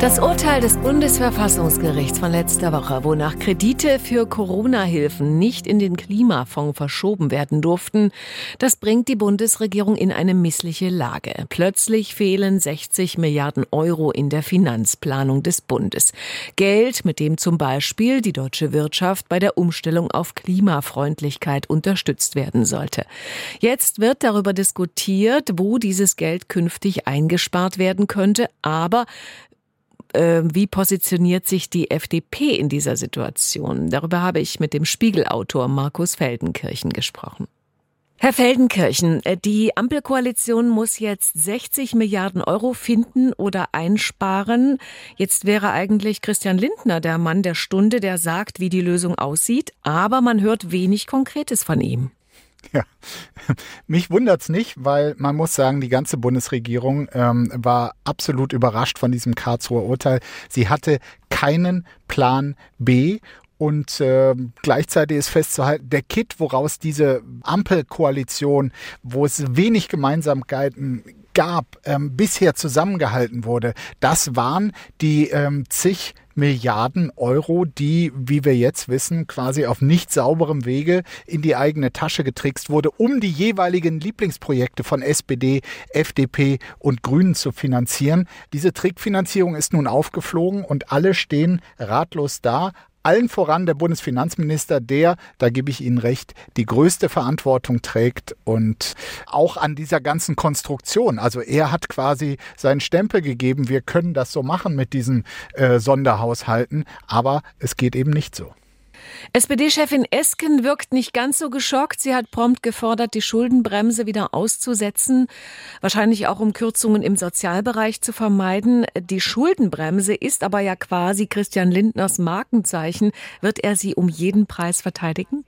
Das Urteil des Bundesverfassungsgerichts von letzter Woche, wonach Kredite für Corona-Hilfen nicht in den Klimafonds verschoben werden durften, das bringt die Bundesregierung in eine missliche Lage. Plötzlich fehlen 60 Milliarden Euro in der Finanzplanung des Bundes. Geld, mit dem zum Beispiel die deutsche Wirtschaft bei der Umstellung auf Klimafreundlichkeit unterstützt werden sollte. Jetzt wird darüber diskutiert, wo dieses Geld künftig eingespart werden könnte, aber äh, wie positioniert sich die FDP in dieser Situation? Darüber habe ich mit dem Spiegelautor Markus Feldenkirchen gesprochen. Herr Feldenkirchen, äh, die Ampelkoalition muss jetzt 60 Milliarden Euro finden oder einsparen. Jetzt wäre eigentlich Christian Lindner der Mann der Stunde, der sagt, wie die Lösung aussieht, aber man hört wenig Konkretes von ihm. Ja, mich wundert's nicht, weil man muss sagen, die ganze Bundesregierung ähm, war absolut überrascht von diesem Karlsruher Urteil. Sie hatte keinen Plan B und äh, gleichzeitig ist festzuhalten, der Kit, woraus diese Ampelkoalition, wo es wenig Gemeinsamkeiten gab, ähm, bisher zusammengehalten wurde, das waren die ähm, zig Milliarden Euro, die, wie wir jetzt wissen, quasi auf nicht sauberem Wege in die eigene Tasche getrickst wurde, um die jeweiligen Lieblingsprojekte von SPD, FDP und Grünen zu finanzieren. Diese Trickfinanzierung ist nun aufgeflogen und alle stehen ratlos da, allen voran der Bundesfinanzminister, der, da gebe ich Ihnen recht, die größte Verantwortung trägt und auch an dieser ganzen Konstruktion. Also er hat quasi seinen Stempel gegeben, wir können das so machen mit diesen äh, Sonderhaushalten, aber es geht eben nicht so. SPD-Chefin Esken wirkt nicht ganz so geschockt. Sie hat prompt gefordert, die Schuldenbremse wieder auszusetzen, wahrscheinlich auch um Kürzungen im Sozialbereich zu vermeiden. Die Schuldenbremse ist aber ja quasi Christian Lindners Markenzeichen. Wird er sie um jeden Preis verteidigen?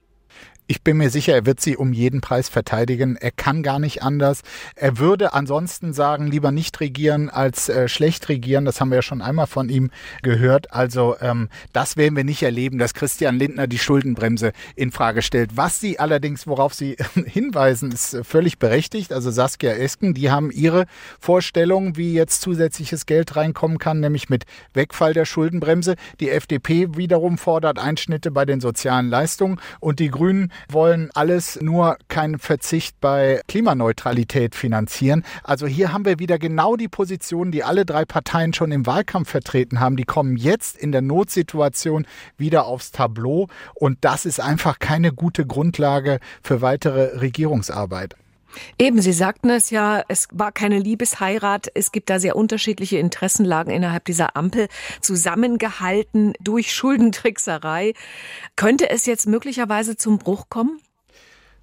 Ich bin mir sicher, er wird sie um jeden Preis verteidigen. Er kann gar nicht anders. Er würde ansonsten sagen, lieber nicht regieren als äh, schlecht regieren. Das haben wir ja schon einmal von ihm gehört. Also ähm, das werden wir nicht erleben, dass Christian Lindner die Schuldenbremse in Frage stellt. Was sie allerdings, worauf sie hinweisen, ist völlig berechtigt. Also Saskia Esken, die haben ihre Vorstellung, wie jetzt zusätzliches Geld reinkommen kann, nämlich mit Wegfall der Schuldenbremse. Die FDP wiederum fordert Einschnitte bei den sozialen Leistungen und die Grünen wollen alles nur keinen Verzicht bei Klimaneutralität finanzieren. Also hier haben wir wieder genau die Position, die alle drei Parteien schon im Wahlkampf vertreten haben. Die kommen jetzt in der Notsituation wieder aufs Tableau und das ist einfach keine gute Grundlage für weitere Regierungsarbeit. Eben, Sie sagten es ja, es war keine Liebesheirat. Es gibt da sehr unterschiedliche Interessenlagen innerhalb dieser Ampel, zusammengehalten durch Schuldentrickserei. Könnte es jetzt möglicherweise zum Bruch kommen?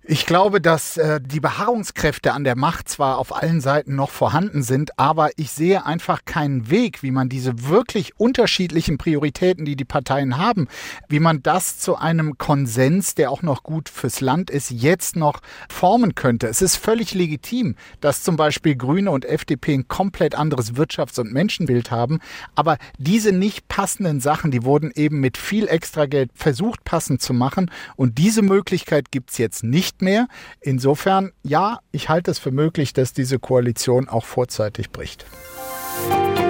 Ich glaube, dass äh, die Beharrungskräfte an der Macht zwar auf allen Seiten noch vorhanden sind, aber ich sehe einfach keinen Weg, wie man diese wirklich unterschiedlichen Prioritäten, die die Parteien haben, wie man das zu einem Konsens, der auch noch gut fürs Land ist, jetzt noch formen könnte. Es ist völlig legitim, dass zum Beispiel Grüne und FDP ein komplett anderes Wirtschafts- und Menschenbild haben, aber diese nicht passenden Sachen, die wurden eben mit viel Extrageld versucht passend zu machen und diese Möglichkeit gibt's jetzt nicht nicht mehr. Insofern, ja, ich halte es für möglich, dass diese Koalition auch vorzeitig bricht. Musik